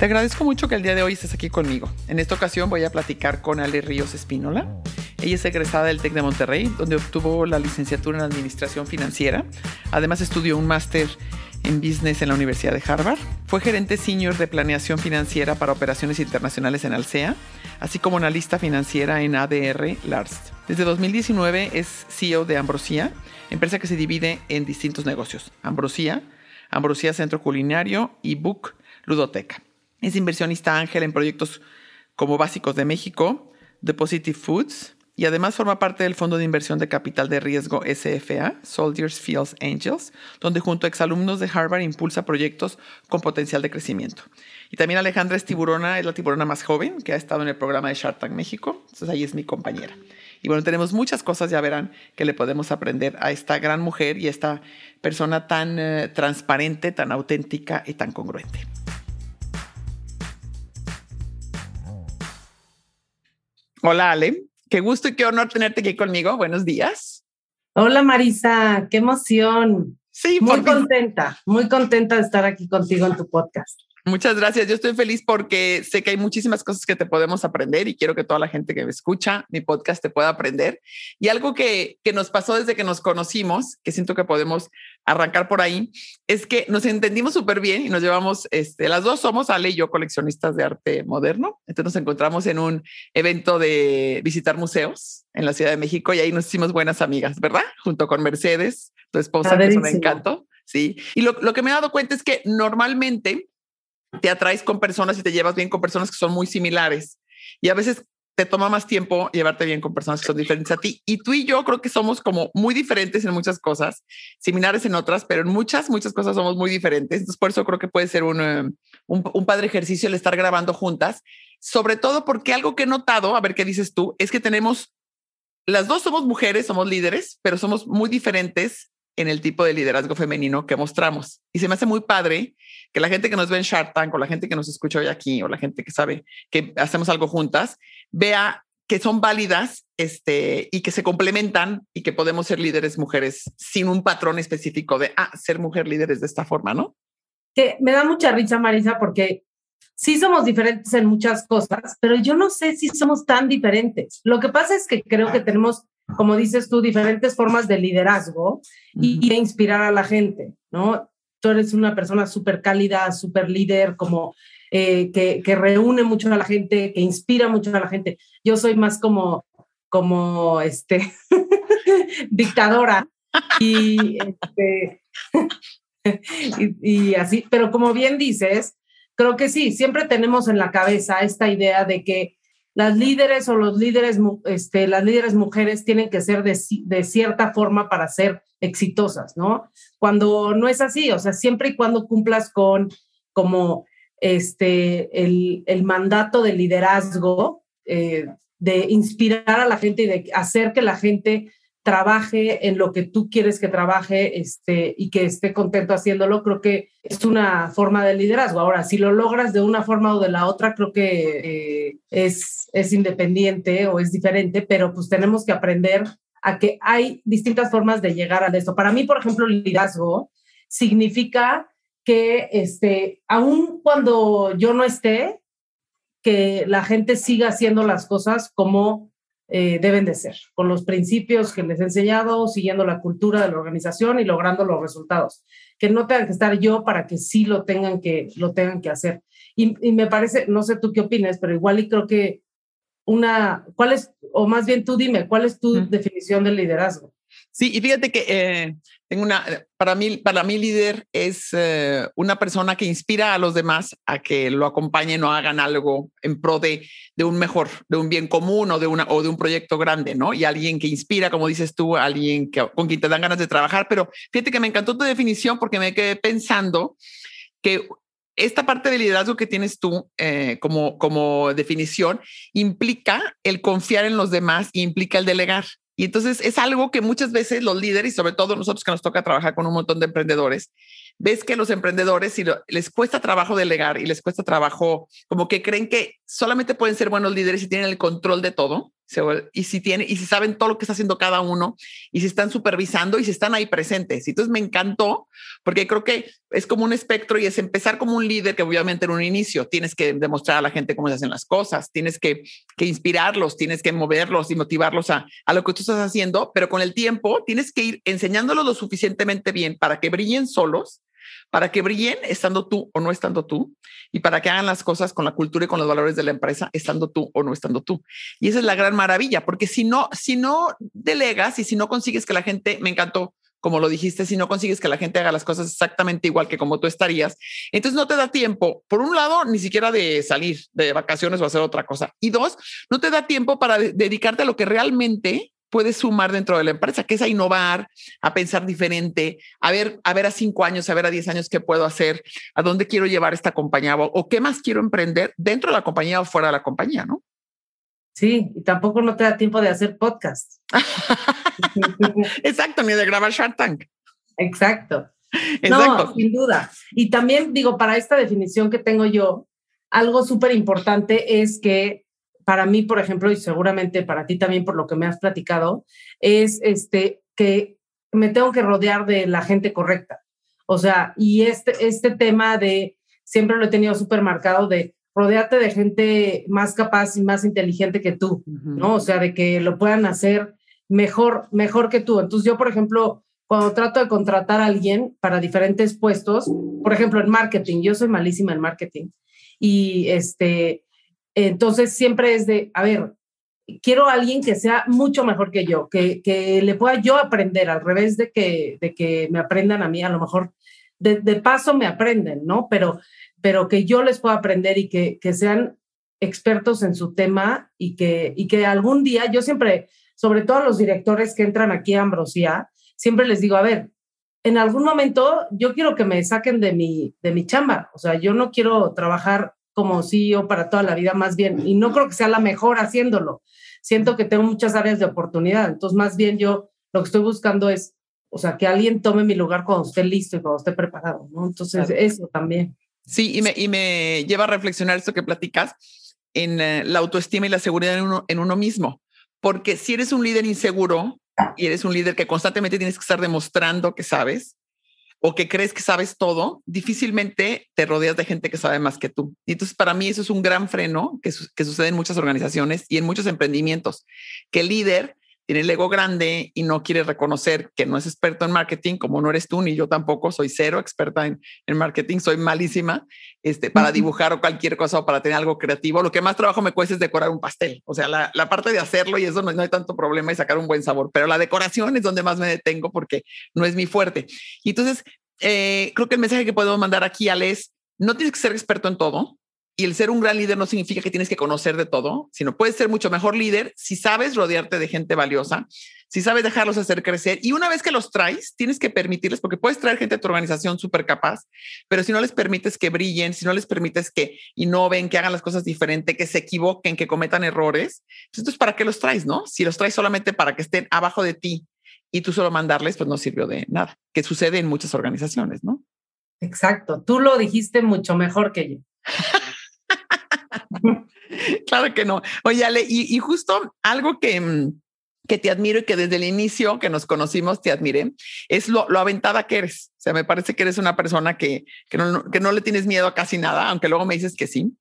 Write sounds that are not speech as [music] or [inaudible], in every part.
Te agradezco mucho que el día de hoy estés aquí conmigo. En esta ocasión voy a platicar con Ale Ríos Espínola. Ella es egresada del TEC de Monterrey, donde obtuvo la licenciatura en Administración Financiera. Además estudió un máster en Business en la Universidad de Harvard. Fue gerente senior de planeación financiera para operaciones internacionales en Alsea, así como analista financiera en ADR Lars. Desde 2019 es CEO de Ambrosía, empresa que se divide en distintos negocios. Ambrosía, Ambrosía Centro Culinario y Book Ludoteca. Es inversionista ángel en proyectos como Básicos de México, Depositive Foods, y además forma parte del Fondo de Inversión de Capital de Riesgo SFA, Soldiers Fields Angels, donde junto a exalumnos de Harvard impulsa proyectos con potencial de crecimiento. Y también Alejandra es tiburona, es la tiburona más joven que ha estado en el programa de Shark Tank México, entonces ahí es mi compañera. Y bueno, tenemos muchas cosas, ya verán, que le podemos aprender a esta gran mujer y a esta persona tan eh, transparente, tan auténtica y tan congruente. Hola Ale, qué gusto y qué honor tenerte aquí conmigo. Buenos días. Hola Marisa, qué emoción. Sí, muy contenta, muy contenta de estar aquí contigo en tu podcast. Muchas gracias. Yo estoy feliz porque sé que hay muchísimas cosas que te podemos aprender y quiero que toda la gente que me escucha mi podcast te pueda aprender. Y algo que, que nos pasó desde que nos conocimos, que siento que podemos arrancar por ahí, es que nos entendimos súper bien y nos llevamos, este, las dos somos, Ale y yo, coleccionistas de arte moderno. Entonces nos encontramos en un evento de visitar museos en la Ciudad de México y ahí nos hicimos buenas amigas, ¿verdad? Junto con Mercedes, tu esposa, que es un encanto. Sí. Y lo, lo que me he dado cuenta es que normalmente te atraes con personas y te llevas bien con personas que son muy similares. Y a veces te toma más tiempo llevarte bien con personas que son diferentes a ti. Y tú y yo creo que somos como muy diferentes en muchas cosas, similares en otras, pero en muchas, muchas cosas somos muy diferentes. Entonces, por eso creo que puede ser un, eh, un, un padre ejercicio el estar grabando juntas, sobre todo porque algo que he notado, a ver qué dices tú, es que tenemos, las dos somos mujeres, somos líderes, pero somos muy diferentes en el tipo de liderazgo femenino que mostramos. Y se me hace muy padre que la gente que nos ve en Shark Tank o la gente que nos escucha hoy aquí o la gente que sabe que hacemos algo juntas, vea que son válidas este, y que se complementan y que podemos ser líderes mujeres sin un patrón específico de, ah, ser mujer líderes de esta forma, ¿no? Que me da mucha risa, Marisa, porque sí somos diferentes en muchas cosas, pero yo no sé si somos tan diferentes. Lo que pasa es que creo que tenemos, como dices tú, diferentes formas de liderazgo y de inspirar a la gente, ¿no? tú eres una persona súper cálida, súper líder, como eh, que, que, reúne mucho a la gente, que inspira mucho a la gente. Yo soy más como, como este, [laughs] dictadora y, este, [laughs] y, y así, pero como bien dices, creo que sí, siempre tenemos en la cabeza esta idea de que las líderes o los líderes, este, las líderes mujeres tienen que ser de, de, cierta forma para ser exitosas, ¿no? Cuando no es así, o sea, siempre y cuando cumplas con como este, el, el mandato de liderazgo, eh, de inspirar a la gente y de hacer que la gente trabaje en lo que tú quieres que trabaje este, y que esté contento haciéndolo, creo que es una forma de liderazgo. Ahora, si lo logras de una forma o de la otra, creo que eh, es, es independiente o es diferente, pero pues tenemos que aprender a que hay distintas formas de llegar a esto. Para mí, por ejemplo, liderazgo significa que este, aun cuando yo no esté, que la gente siga haciendo las cosas como eh, deben de ser, con los principios que les he enseñado, siguiendo la cultura de la organización y logrando los resultados. Que no tengan que estar yo para que sí lo tengan que, lo tengan que hacer. Y, y me parece, no sé tú qué opinas, pero igual y creo que una, ¿cuál es, o más bien tú dime, cuál es tu definición del liderazgo? Sí, y fíjate que eh, tengo una, para mí, para mí líder es eh, una persona que inspira a los demás a que lo acompañen o hagan algo en pro de, de un mejor, de un bien común o de, una, o de un proyecto grande, ¿no? Y alguien que inspira, como dices tú, alguien que, con quien te dan ganas de trabajar. Pero fíjate que me encantó tu definición porque me quedé pensando que esta parte de liderazgo que tienes tú eh, como, como definición implica el confiar en los demás y implica el delegar. Y entonces es algo que muchas veces los líderes y sobre todo nosotros que nos toca trabajar con un montón de emprendedores, ves que los emprendedores si les cuesta trabajo delegar y les cuesta trabajo, como que creen que solamente pueden ser buenos líderes y tienen el control de todo, y si tiene, y si saben todo lo que está haciendo cada uno, y si están supervisando y si están ahí presentes. Entonces me encantó, porque creo que es como un espectro y es empezar como un líder que obviamente en un inicio tienes que demostrar a la gente cómo se hacen las cosas, tienes que, que inspirarlos, tienes que moverlos y motivarlos a, a lo que tú estás haciendo, pero con el tiempo tienes que ir enseñándolos lo suficientemente bien para que brillen solos para que brillen estando tú o no estando tú y para que hagan las cosas con la cultura y con los valores de la empresa estando tú o no estando tú. Y esa es la gran maravilla, porque si no, si no delegas y si no consigues que la gente, me encantó, como lo dijiste, si no consigues que la gente haga las cosas exactamente igual que como tú estarías, entonces no te da tiempo, por un lado, ni siquiera de salir de vacaciones o hacer otra cosa. Y dos, no te da tiempo para dedicarte a lo que realmente puedes sumar dentro de la empresa, que es a innovar, a pensar diferente, a ver, a ver a cinco años, a ver a diez años qué puedo hacer, a dónde quiero llevar esta compañía o, qué más quiero emprender dentro de la compañía o fuera de la compañía, ¿no? Sí, y tampoco no te da tiempo de hacer podcast. [laughs] Exacto, ni de grabar Shark Tank. Exacto. Exacto. No, sin duda. Y también digo, para esta definición que tengo yo, algo súper importante es que para mí, por ejemplo, y seguramente para ti también por lo que me has platicado, es este, que me tengo que rodear de la gente correcta. O sea, y este, este tema de, siempre lo he tenido súper marcado de rodearte de gente más capaz y más inteligente que tú, ¿no? O sea, de que lo puedan hacer mejor, mejor que tú. Entonces yo, por ejemplo, cuando trato de contratar a alguien para diferentes puestos, por ejemplo, en marketing, yo soy malísima en marketing y este, entonces siempre es de, a ver, quiero a alguien que sea mucho mejor que yo, que, que le pueda yo aprender, al revés de que, de que me aprendan a mí, a lo mejor de, paso me aprenden, ¿no? Pero, pero que yo les pueda aprender y que, que sean expertos en su tema y que, y que algún día, yo siempre, sobre todo a los directores que entran aquí a Ambrosía, siempre les digo, a ver, en algún momento yo quiero que me saquen de mi, de mi chamba, o sea, yo no quiero trabajar como CEO para toda la vida, más bien, y no creo que sea la mejor haciéndolo. Siento que tengo muchas áreas de oportunidad, entonces más bien yo lo que estoy buscando es, o sea, que alguien tome mi lugar cuando esté listo y cuando esté preparado, ¿no? Entonces, eso también. Sí, y me, y me lleva a reflexionar esto que platicas en eh, la autoestima y la seguridad en uno, en uno mismo, porque si eres un líder inseguro y eres un líder que constantemente tienes que estar demostrando que sabes, o que crees que sabes todo, difícilmente te rodeas de gente que sabe más que tú. Y entonces para mí eso es un gran freno que, que sucede en muchas organizaciones y en muchos emprendimientos, que el líder tiene el ego grande y no quiere reconocer que no es experto en marketing, como no eres tú ni yo tampoco, soy cero experta en, en marketing, soy malísima este, para dibujar o cualquier cosa o para tener algo creativo. Lo que más trabajo me cuesta es decorar un pastel. O sea, la, la parte de hacerlo y eso no, no, hay tanto problema y sacar un buen sabor, pero la decoración es donde más me detengo porque no es mi fuerte. Y entonces, eh, creo que el mensaje que podemos mandar aquí, Ale, es no tienes que ser experto en todo, y el ser un gran líder no significa que tienes que conocer de todo, sino puedes ser mucho mejor líder si sabes rodearte de gente valiosa, si sabes dejarlos hacer crecer. Y una vez que los traes, tienes que permitirles, porque puedes traer gente a tu organización súper capaz, pero si no les permites que brillen, si no les permites que innoven, que hagan las cosas diferente, que se equivoquen, que cometan errores, pues entonces, ¿para qué los traes? No? Si los traes solamente para que estén abajo de ti y tú solo mandarles, pues no sirvió de nada, que sucede en muchas organizaciones, ¿no? Exacto, tú lo dijiste mucho mejor que yo. [laughs] claro que no. Oye, Ale, y, justo algo que, mm, que te admiro y que desde el inicio que nos conocimos te admiré, es lo, lo aventada que eres. O sea, me parece que eres una persona que, que, no, que no le tienes miedo a casi nada, aunque luego me dices que sí,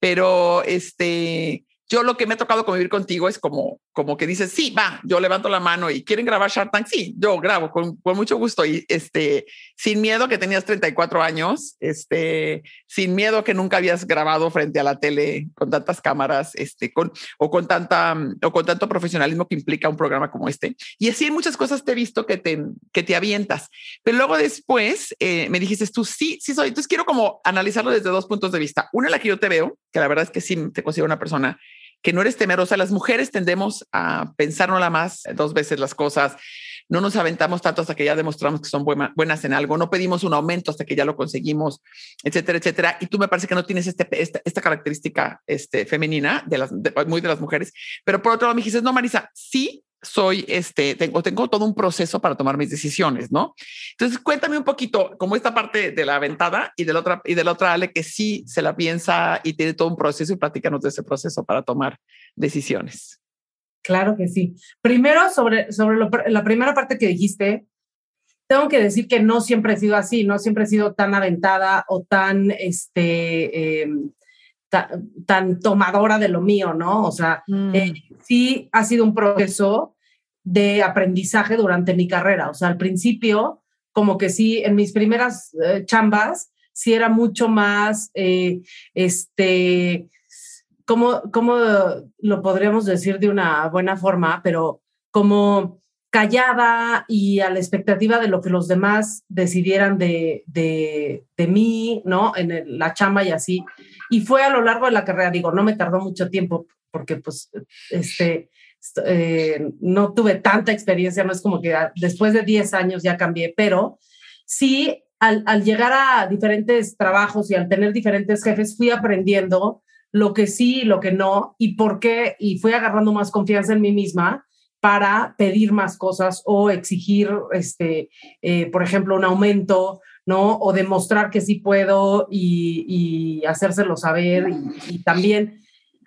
pero este, yo lo que me ha tocado convivir contigo es como, como que dices, sí, va, yo levanto la mano y quieren grabar Shark Tank. Sí, yo grabo con, con, mucho gusto y este, sin miedo que tenías 34 años, este, sin miedo que nunca habías grabado frente a la tele con tantas cámaras, este, con, o con tanta, o con tanto profesionalismo que implica un programa como este. Y así en muchas cosas te he visto que te, que te avientas. Pero luego después eh, me dijiste tú, sí, sí soy. Entonces quiero como analizarlo desde dos puntos de vista. Una, la que yo te veo, que la verdad es que sí te considero una persona que no eres temerosa. Las mujeres tendemos a pensárnosla más dos veces las cosas. No nos aventamos tanto hasta que ya demostramos que son buenas en algo. No pedimos un aumento hasta que ya lo conseguimos, etcétera, etcétera. Y tú me parece que no tienes este, esta, característica este, femenina de muy de las mujeres. Pero por otro lado me dijiste, no, Marisa, sí soy, este, tengo, tengo todo un proceso para tomar mis decisiones, ¿no? Entonces, cuéntame un poquito como esta parte de la aventada y de la otra, y de la otra Ale que sí se la piensa y tiene todo un proceso y platícanos de ese proceso para tomar decisiones. Claro que sí. Primero, sobre, sobre la primera parte que dijiste, tengo que decir que no siempre he sido así, no siempre he sido tan aventada o tan, este, em, tan tomadora de lo mío, ¿no? O sea, mm. eh, sí ha sido un proceso de aprendizaje durante mi carrera. O sea, al principio, como que sí, en mis primeras eh, chambas, sí era mucho más, eh, este, ¿cómo, ¿cómo lo podríamos decir de una buena forma? Pero como callada y a la expectativa de lo que los demás decidieran de, de, de mí, ¿no? En la chamba y así. Y fue a lo largo de la carrera, digo, no me tardó mucho tiempo porque pues este, eh, no tuve tanta experiencia, no es como que después de 10 años ya cambié, pero sí, al, al llegar a diferentes trabajos y al tener diferentes jefes, fui aprendiendo lo que sí y lo que no, y por qué, y fui agarrando más confianza en mí misma para pedir más cosas o exigir, este, eh, por ejemplo, un aumento, ¿no? O demostrar que sí puedo y, hacérselo saber y, también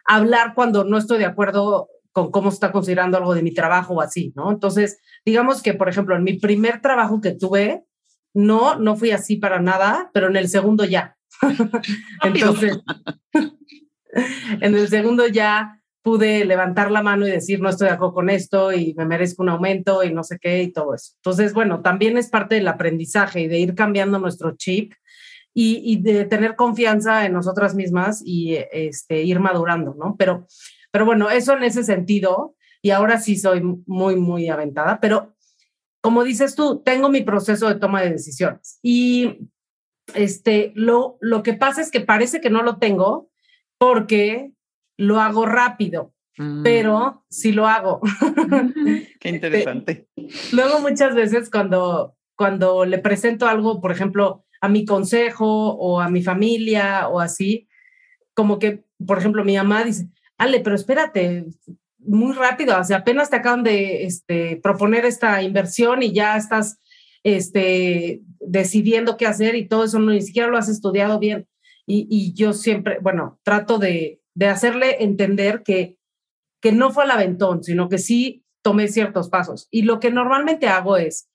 hablar cuando no estoy de acuerdo con cómo está considerando algo de mi trabajo o así, ¿no? Entonces, digamos que, por ejemplo, en mi primer trabajo que tuve, no, no fui así para nada, pero en el segundo ya. [laughs] Entonces, [laughs] en el segundo ya pude levantar la mano y decir, no estoy de acuerdo con esto y me merezco un aumento y no sé qué y todo eso. Entonces, bueno, también es parte del aprendizaje y de ir cambiando nuestro chip y, de tener confianza en nosotras mismas y este, ir madurando, ¿no? Pero, pero bueno, eso en ese sentido, y ahora sí soy muy, muy aventada, pero como dices tú, tengo mi proceso de toma de decisiones y este, lo, lo que pasa es que parece que no lo tengo porque lo hago rápido, mm. pero sí lo hago. [laughs] Qué interesante. Luego muchas veces cuando, cuando le presento algo, por ejemplo, a mi consejo o a mi familia o así, como que, por ejemplo, mi mamá dice, Ale, pero espérate, muy rápido, o sea, apenas te acaban de este, proponer esta inversión y ya estás este, decidiendo qué hacer y todo eso, ni siquiera lo has estudiado bien. Y, yo siempre, bueno, trato de, de hacerle entender que, que no fue al aventón, sino que sí tomé ciertos pasos. Y lo que normalmente hago es,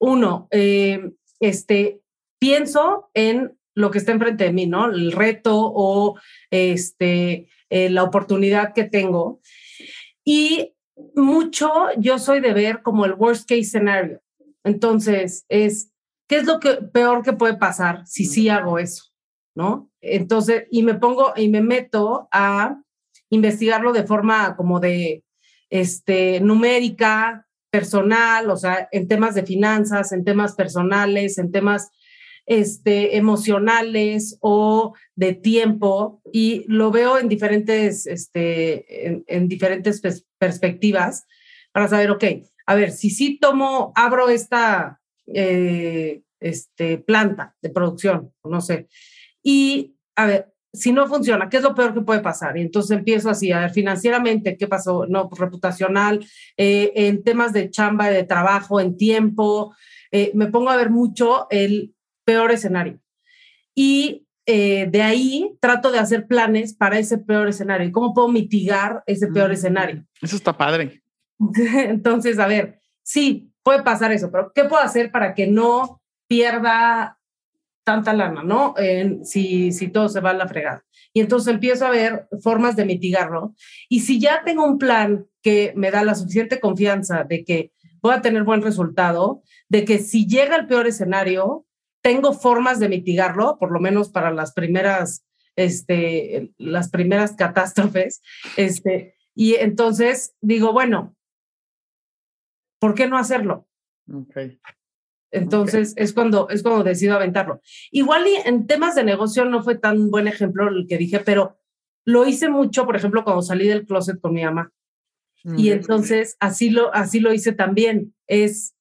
uno, eh, este, pienso en lo que está enfrente de mí, ¿no? El reto o este, eh, la oportunidad que tengo. Y mucho yo soy de ver como el worst case scenario. Entonces, es, ¿qué es lo que, peor que puede pasar si sí hago eso? ¿No? Entonces, y me pongo y me meto a investigarlo de forma como de, este, numérica, personal, o sea, en temas de finanzas, en temas personales, en temas este, emocionales o de tiempo, y lo veo en diferentes, este, en, diferentes perspectivas para saber, ok, a ver, si sí tomo, abro esta eh, este, planta de producción, no sé, y, a ver, si no funciona, ¿qué es lo peor que puede pasar? Y entonces empiezo así, a ver, financieramente, ¿qué pasó? No, pues, reputacional, eh, en temas de chamba, de trabajo, en tiempo, eh, me pongo a ver mucho el peor escenario. Y eh, de ahí trato de hacer planes para ese peor escenario. ¿Cómo puedo mitigar ese peor mm, escenario? Eso está padre. [laughs] entonces, a ver, sí, puede pasar eso, pero ¿qué puedo hacer para que no pierda tanta lana, ¿no? si, si todo se va a la fregada. Y entonces empiezo a ver formas de mitigarlo. Y si ya tengo un plan que me da la suficiente confianza de que voy a tener buen resultado, de que si llega el peor escenario, tengo formas de mitigarlo, por lo menos para las primeras, este, las primeras catástrofes, este, y entonces digo, bueno, ¿por qué no hacerlo? Okay. Entonces es cuando es cuando decido aventarlo. Igual y en temas de negocio no fue tan buen ejemplo el que dije, pero lo hice mucho, por ejemplo, cuando salí del closet con mi mamá. Y entonces así lo así lo hice también. Es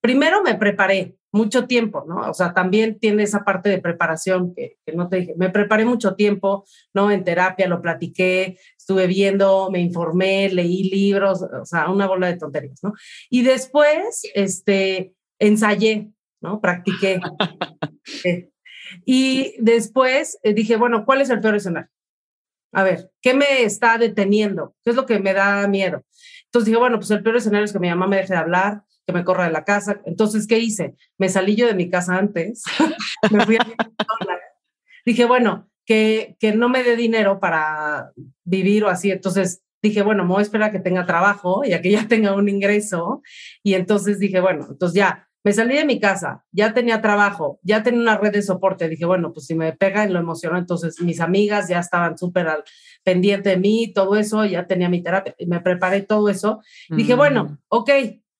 primero me preparé mucho tiempo, ¿no? O sea, también tiene esa parte de preparación que, que no te dije. Me preparé mucho tiempo, ¿no? En terapia lo platiqué, estuve viendo, me informé, leí libros, o sea, una bola de tonterías, ¿no? Y después, este, ensayé, ¿no? Practiqué. [laughs] Eh, y después eh, dije, bueno, ¿cuál es el peor escenario? A ver, ¿qué me está deteniendo? ¿Qué es lo que me da miedo? Entonces dije, bueno, pues el peor escenario es que mi mamá me deje de hablar, que me corra de la casa. Entonces, ¿qué hice? Me salí yo de mi casa antes, [laughs] me fui a Dije, bueno, que, que no me dé dinero para vivir o así. Entonces dije, bueno, me voy a esperar a que tenga trabajo y a que ya tenga un ingreso. Y entonces dije, bueno, entonces ya me salí de mi casa, ya tenía trabajo, ya tenía una red de soporte. Dije, bueno, pues si me pega en lo emocional, entonces mis amigas ya estaban súper al pendiente de mí, todo eso, ya tenía mi terapia, y me preparé todo eso. Dije, bueno, mm. ok,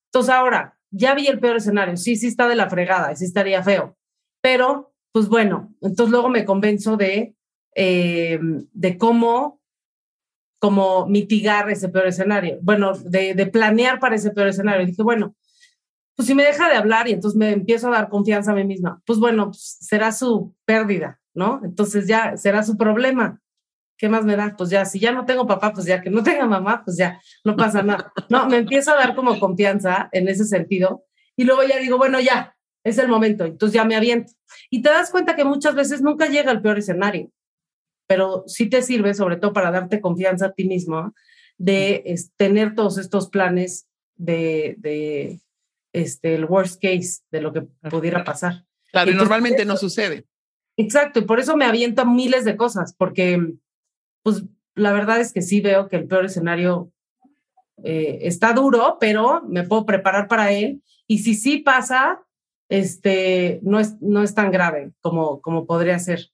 entonces ahora ya vi el peor escenario. Sí, sí está de la fregada, sí estaría feo. Pero, pues bueno, entonces luego me convenzo de, eh, de cómo, cómo mitigar ese peor escenario. Bueno, de, de planear para ese peor escenario. Dije, bueno, pues si me deja de hablar y entonces me empiezo a dar confianza a mí misma, pues bueno, pues será su pérdida, ¿no? Entonces ya será su problema. ¿Qué más me da? Pues ya, si ya no tengo papá, pues ya que no tenga mamá, pues ya, no pasa nada. No, me empiezo a dar como confianza en ese sentido y luego ya digo, bueno, ya, es el momento, entonces ya me aviento. Y te das cuenta que muchas veces nunca llega el peor escenario, pero sí te sirve sobre todo para darte confianza a ti mismo de tener todos estos planes de este, el worst case de lo que pudiera pasar. Claro, y normalmente no sucede. Exacto, y por eso me aviento a miles de cosas, porque pues la verdad es que sí veo que el peor escenario eh, está duro, pero me puedo preparar para él. Y si sí pasa, este, no es, no es tan grave como, como podría ser.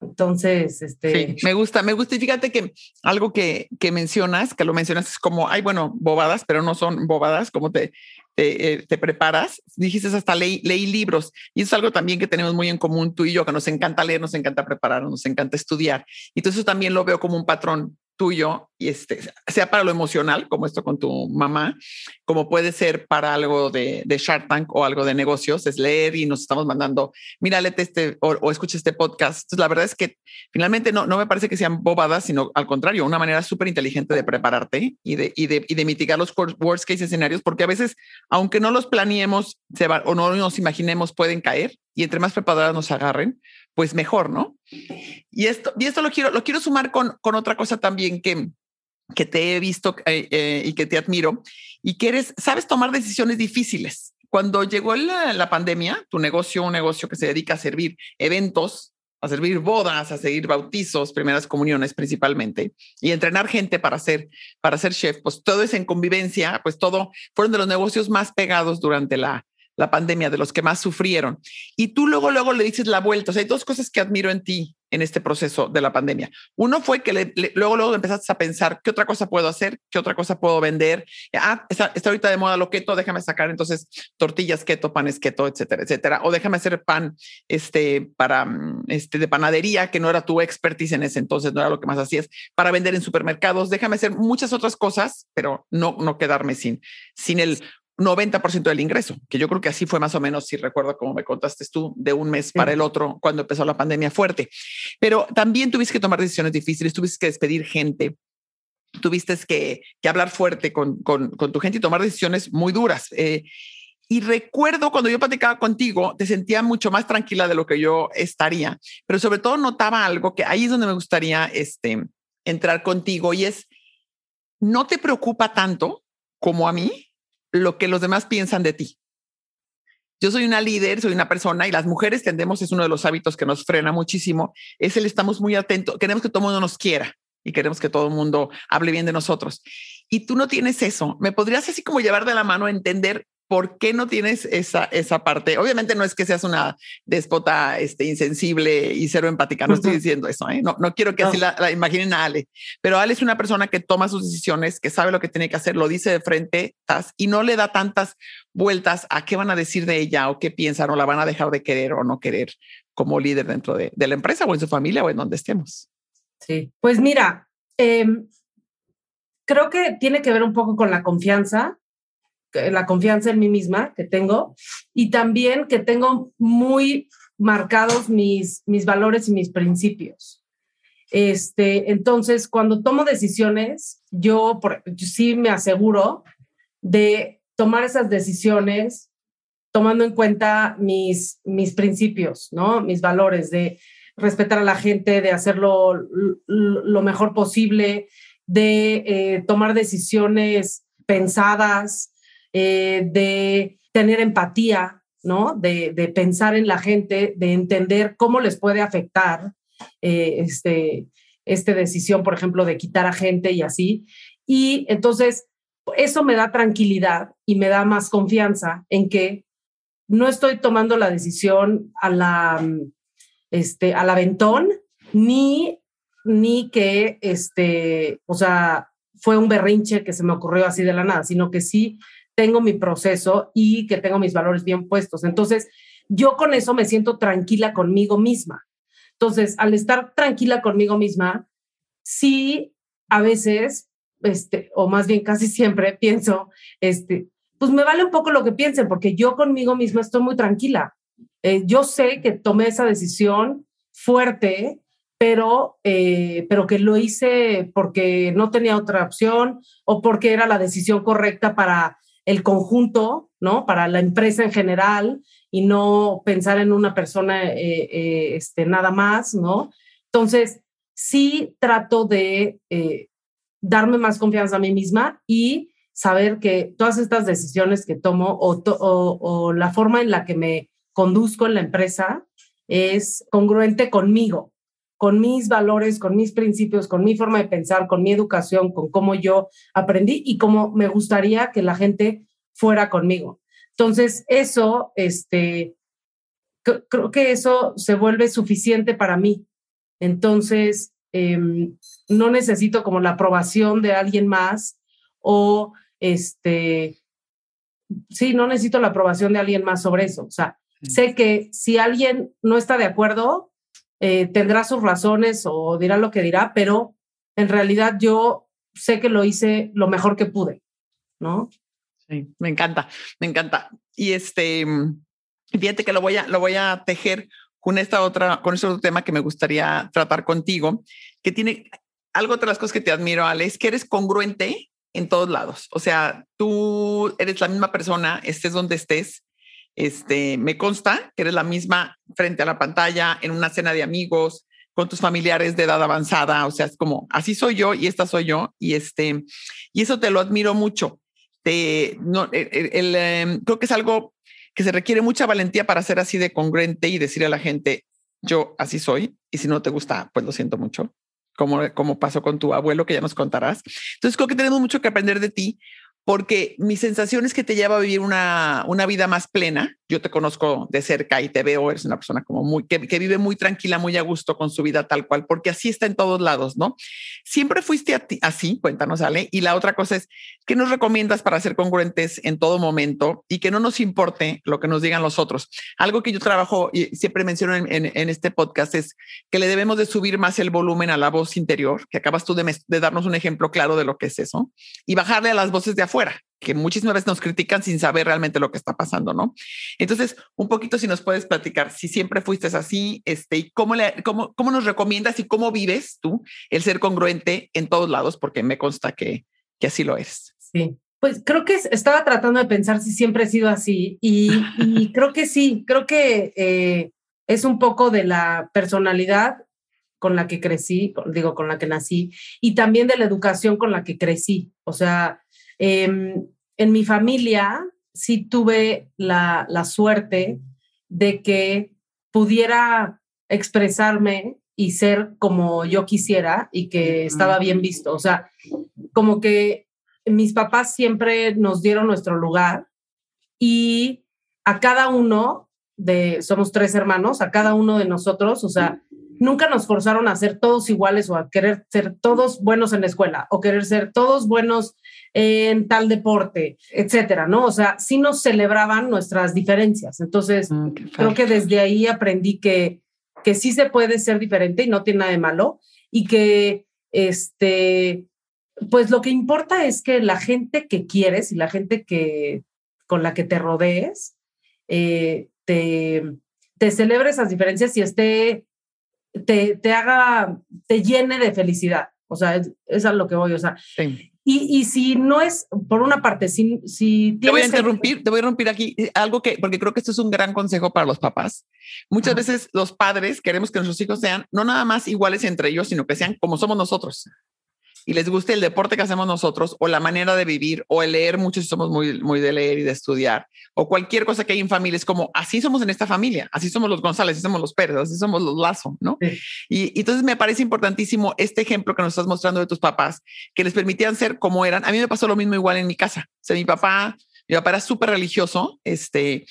Entonces, este. Sí, me gusta, me gusta. Y fíjate que algo que, que mencionas, que lo mencionas es como, ay, bueno, bobadas, pero no son bobadas, como te, te, te preparas. Dijiste hasta leí, leí libros. Y eso es algo también que tenemos muy en común tú y yo, que nos encanta leer, nos encanta prepararnos, nos encanta estudiar. Y entonces eso también lo veo como un patrón tuyo y este, sea para lo emocional, como esto con tu mamá, como puede ser para algo de, de Shark Tank o algo de negocios, es leer y nos estamos mandando, mira, este o, o escucha este podcast. Entonces, la verdad es que finalmente no, no me parece que sean bobadas, sino al contrario, una manera súper inteligente de prepararte y de, y de, y de mitigar los worst case escenarios, porque a veces, aunque no los planeemos o no nos imaginemos, pueden caer y entre más preparadas nos agarren, pues mejor, ¿no? Y esto, y esto lo quiero, lo quiero sumar con, con otra cosa también que, que te he visto eh, eh, y que te admiro y que eres, sabes tomar decisiones difíciles. Cuando llegó la, la, pandemia, tu negocio, un negocio que se dedica a servir eventos, a servir bodas, a seguir bautizos, primeras comuniones principalmente, y entrenar gente para ser, para ser chef, pues todo es en convivencia, pues todo fueron de los negocios más pegados durante la, la pandemia, de los que más sufrieron. Y tú luego, luego le dices la vuelta. O sea, hay dos cosas que admiro en ti en este proceso de la pandemia. Uno fue que luego, luego empezaste a pensar, ¿qué otra cosa puedo hacer? ¿Qué otra cosa puedo vender? Ah, está, está ahorita de moda lo keto, déjame sacar entonces tortillas keto, panes keto, etcétera, etcétera. O déjame hacer pan este, para, mm, este, de panadería, que no era tu expertise en ese entonces, no era lo que más hacías, para vender en supermercados. Déjame hacer muchas otras cosas, pero no, no quedarme sin, sin el 90% del ingreso, que yo creo que así fue más o menos, si recuerdo como me contaste tú, de un mes para el otro cuando empezó la pandemia fuerte. Pero también tuviste que tomar decisiones difíciles, tuviste que despedir gente, tuviste que, que hablar fuerte con, con, con, tu gente y tomar decisiones muy duras. Eh, y recuerdo cuando yo platicaba contigo, te sentía mucho más tranquila de lo que yo estaría, pero sobre todo notaba algo que ahí es donde me gustaría este, entrar contigo y es, no te preocupa tanto como a mí lo que los demás piensan de ti. Yo soy una líder, soy una persona y las mujeres tendemos, es uno de los hábitos que nos frena muchísimo, es el estamos muy atentos, queremos que todo el mundo nos quiera y queremos que todo el mundo hable bien de nosotros. Y tú no tienes eso. ¿Me podrías así como llevar de la mano a entender ¿por qué no tienes esa, esa parte? Obviamente no es que seas una déspota este, insensible y cero empática, no estoy diciendo eso, ¿eh? no, no quiero que así la, la, imaginen a Ale, pero Ale es una persona que toma sus decisiones, que sabe lo que tiene que hacer, lo dice de frente y no le da tantas vueltas a qué van a decir de ella o qué piensan o la van a dejar de querer o no querer como líder dentro de, de la empresa o en su familia o en donde estemos. Sí, pues mira, eh, creo que tiene que ver un poco con la confianza la confianza en mí misma que tengo y también que tengo muy marcados mis, mis valores y mis principios. Este, entonces, cuando tomo decisiones, yo, sí me aseguro de tomar esas decisiones tomando en cuenta mis, mis principios, ¿no? Mis valores de respetar a la gente, de hacerlo lo mejor posible, de eh, tomar decisiones pensadas, eh, de tener empatía, ¿no? De, de, pensar en la gente, de entender cómo les puede afectar eh, este, esta decisión, por ejemplo, de quitar a gente y así. Y entonces, eso me da tranquilidad y me da más confianza en que no estoy tomando la decisión a la, este, al aventón, ni, ni que, este, o sea, fue un berrinche que se me ocurrió así de la nada, sino que sí tengo mi proceso y que tengo mis valores bien puestos. Entonces, yo con eso me siento tranquila conmigo misma. Entonces, al estar tranquila conmigo misma, sí, a veces, este, o más bien casi [laughs] siempre pienso, este, pues me vale un poco lo que piensen, porque yo conmigo misma estoy muy tranquila. Eh, yo sé que tomé esa decisión fuerte, pero, eh, pero que lo hice porque no tenía otra opción o porque era la decisión correcta para el conjunto, ¿no? Para la empresa en general y no pensar en una persona eh, eh, este, nada más, ¿no? Entonces, sí trato de eh, darme más confianza a mí misma y saber que todas estas decisiones que tomo o, o, la forma en la que me conduzco en la empresa es congruente conmigo, con mis valores, con mis principios, con mi forma de pensar, con mi educación, con cómo yo aprendí y cómo me gustaría que la gente fuera conmigo. Entonces, eso, este, creo que eso se vuelve suficiente para mí. Entonces, em, no necesito como la aprobación de alguien más o, este, sí, no necesito la aprobación de alguien más sobre eso. O sea, sé que si alguien no está de acuerdo, eh, tendrá sus razones o dirá lo que dirá, pero en realidad yo sé que lo hice lo mejor que pude, ¿no? Sí, me encanta, me encanta. Y este, fíjate que lo voy a, lo voy a tejer con esta otra, con este otro tema que me gustaría tratar contigo, que tiene algo de las cosas que te admiro, Ale, es que eres congruente en todos lados. O sea, tú eres la misma persona, estés donde estés. Este, me consta que eres la misma frente a la pantalla, en una cena de amigos, con tus familiares de edad avanzada. O sea, es como, así soy yo y esta soy yo. Y este, y eso te lo admiro mucho. Te, no, el, em, creo que es algo que se requiere mucha valentía para ser así de congruente y decirle a la gente, yo así soy, y si no te gusta, pues lo siento mucho, como, como pasó con tu abuelo, que ya nos contarás. Entonces creo que tenemos mucho que aprender de ti, porque mi sensación es que te lleva a vivir una, una vida más plena. Yo te conozco de cerca y te veo, eres una persona como muy, que, que, vive muy tranquila, muy a gusto con su vida tal cual, porque así está en todos lados, ¿no? Siempre fuiste a ti, así, cuéntanos, Ale. Y la otra cosa es, ¿qué nos recomiendas para ser congruentes en todo momento y que no nos importe lo que nos digan los otros? Algo que yo trabajo y siempre menciono en, en, en este podcast es que le debemos de subir más el volumen a la voz interior, que acabas tú de, de darnos un ejemplo claro de lo que es eso, y bajarle a las voces de afuera fuera, que muchísimas veces nos critican sin saber realmente lo que está pasando, ¿no? Entonces, un poquito si nos puedes platicar, si siempre fuiste así, este, y cómo, le, cómo, cómo nos recomiendas y cómo vives tú el ser congruente en todos lados, porque me consta que, que así lo eres. Sí. Pues creo que estaba tratando de pensar si siempre he sido así y, [laughs] y creo que sí, creo que eh, es un poco de la personalidad con la que crecí, digo, con la que nací, y también de la educación con la que crecí. O sea, Em, en mi familia sí tuve la, la suerte de que pudiera expresarme y ser como yo quisiera y que estaba bien visto. O sea, como que mis papás siempre nos dieron nuestro lugar y a cada uno de, somos tres hermanos, a cada uno de nosotros, o sea, nunca nos forzaron a ser todos iguales o a querer ser todos buenos en la escuela o querer ser todos buenos en tal deporte, etcétera, ¿no? O sea, sí nos celebraban nuestras diferencias. Entonces, mm, creo que desde ahí aprendí que, que sí se puede ser diferente y no tiene nada de malo y que, este, pues lo que importa es que la gente que quieres y la gente que, con la que te rodees, eh, te, te celebre esas diferencias y esté, te, te haga, te llene de felicidad. O sea, es, es a lo que voy. O sea, sí. Y, y, si no es, por una parte, si, si Te voy a interrumpir, te voy a interrumpir aquí eh, algo que, porque creo que esto es un gran consejo para los papás. Muchas veces los padres queremos que nuestros hijos sean no nada más iguales entre ellos, sino que sean como somos nosotros. Y les guste el deporte que hacemos nosotros o la manera de vivir o el leer mucho si somos muy, muy de leer y de estudiar o cualquier cosa que hay en familia, es como así somos en esta familia, así somos los González, así somos los Pérez, así somos los Lazo, ¿no? Y, y, entonces me parece importantísimo este ejemplo que nos estás mostrando de tus papás, que les permitían ser como eran. A mí me pasó lo mismo igual en mi casa. O sea, mi papá, mi papá era súper religioso, este,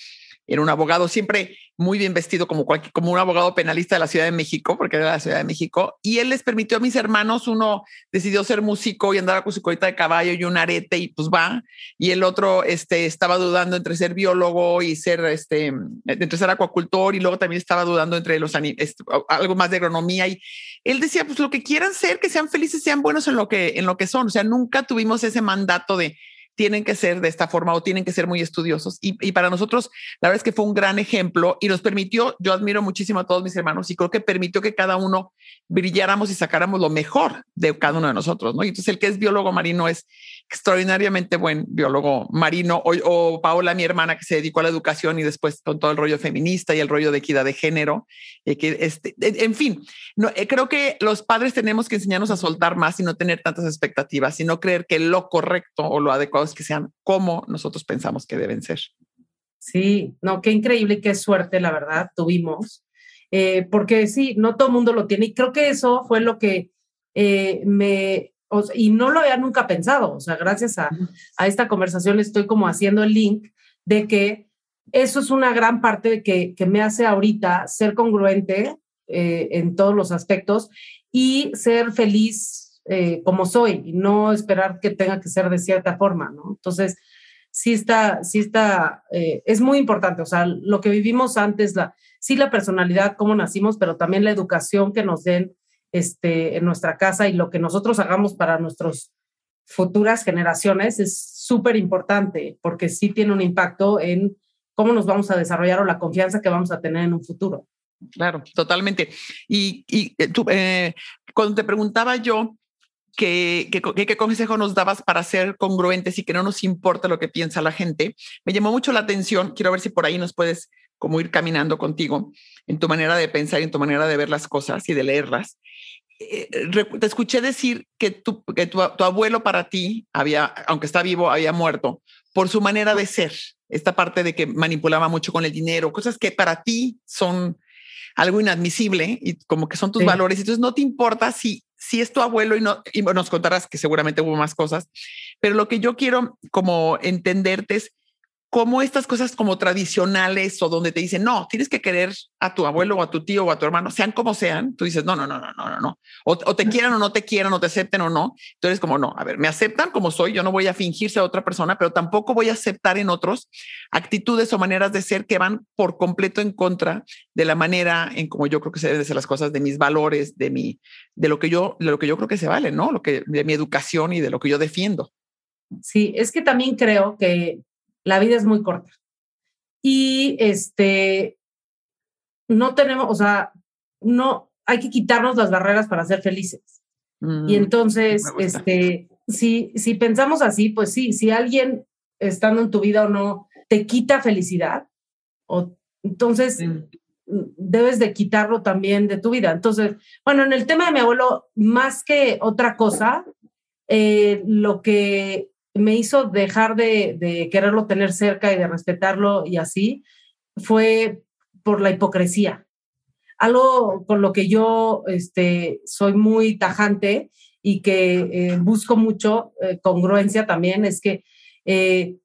era un abogado siempre muy bien vestido como, como un abogado penalista de la Ciudad de México, porque era de la Ciudad de México, y él les permitió a mis hermanos, uno decidió ser músico y andaba con su colita de caballo y un arete y pues va, y el otro este, estaba dudando entre ser biólogo y ser, este, entre ser acuacultor y luego también estaba dudando entre los este, algo más de agronomía y él decía, pues lo que quieran ser, que sean felices, sean buenos en lo que, en lo que son, o sea, nunca tuvimos ese mandato de tienen que ser de esta forma o tienen que ser muy estudiosos. Y, para nosotros, la verdad es que fue un gran ejemplo y nos permitió, yo admiro muchísimo a todos mis hermanos y creo que permitió que cada uno brilláramos y sacáramos lo mejor de cada uno de nosotros, ¿no? Y entonces el que es biólogo marino es extraordinariamente buen biólogo marino o, Paola, mi hermana, que se dedicó a la educación y después con todo el rollo feminista y el rollo de equidad de género. Eh, que este, en fin, no, eh, creo que los padres tenemos que enseñarnos a soltar más y no tener tantas expectativas, sino creer que lo correcto o lo adecuado que sean como nosotros pensamos que deben ser. Sí, no, qué increíble y qué suerte, la verdad, tuvimos. Eh, porque sí, no todo el mundo lo tiene y creo que eso fue lo que me y no lo había nunca pensado, o sea, gracias a, esta conversación estoy como haciendo el link de que eso es una gran parte que, que me hace ahorita ser congruente eh, en todos los aspectos y ser feliz eh, como soy y no esperar que tenga que ser de cierta forma, ¿no? Entonces, sí está, sí está, eh, es muy importante, o sea, lo que vivimos antes, la, sí la personalidad, cómo nacimos, pero también la educación que nos den este, en nuestra casa y lo que nosotros hagamos para nuestras futuras generaciones es súper importante porque sí tiene un impacto en cómo nos vamos a desarrollar o la confianza que vamos a tener en un futuro. Claro, totalmente. Y, y eh, tú, eh, cuando te preguntaba yo qué qué consejo nos dabas para ser congruentes y que no nos importa lo que piensa la gente, me llamó mucho la atención. Quiero ver si por ahí nos puedes como ir caminando contigo en tu manera de pensar y en tu manera de ver las cosas y de leerlas. Eh, te escuché decir que, tu, que tu, abuelo para ti había, aunque está vivo, había muerto por su manera de ser. Esta parte de que manipulaba mucho con el dinero, cosas que para ti son algo inadmisible y como que son tus valores. Entonces no te importa si, si es tu abuelo y, no, nos contarás que seguramente hubo más cosas, pero lo que yo quiero como entenderte es como estas cosas como tradicionales o donde te dicen, no, tienes que querer a tu abuelo o a tu tío o a tu hermano, sean como sean, tú dices, no, no, no, no, no, no, o, o te quieran o no te quieran, o te acepten o no. Entonces, como no, a ver, me aceptan como soy, yo no voy a fingirse a otra persona, pero tampoco voy a aceptar en otros actitudes o maneras de ser que van por completo en contra de la manera en como yo creo que se deben ser las cosas, de mis valores, de mi, de lo que yo, de lo que yo creo que se vale, ¿no? Lo que, de mi educación y de lo que yo defiendo. Sí, es que también creo que la vida es muy corta. Y este, no tenemos, o sea, no, hay que quitarnos las barreras para ser felices. y mm, entonces, este, si, si pensamos así, pues sí, si alguien estando en tu vida o no te quita felicidad, o, entonces debes de quitarlo también de tu vida. Entonces, bueno, en el tema de mi abuelo, más que otra cosa, eh, lo que me hizo dejar de, quererlo tener cerca y de respetarlo y así, fue por la hipocresía. Algo con lo que yo este, soy muy tajante y que eh, busco mucho eh, congruencia también es que eh,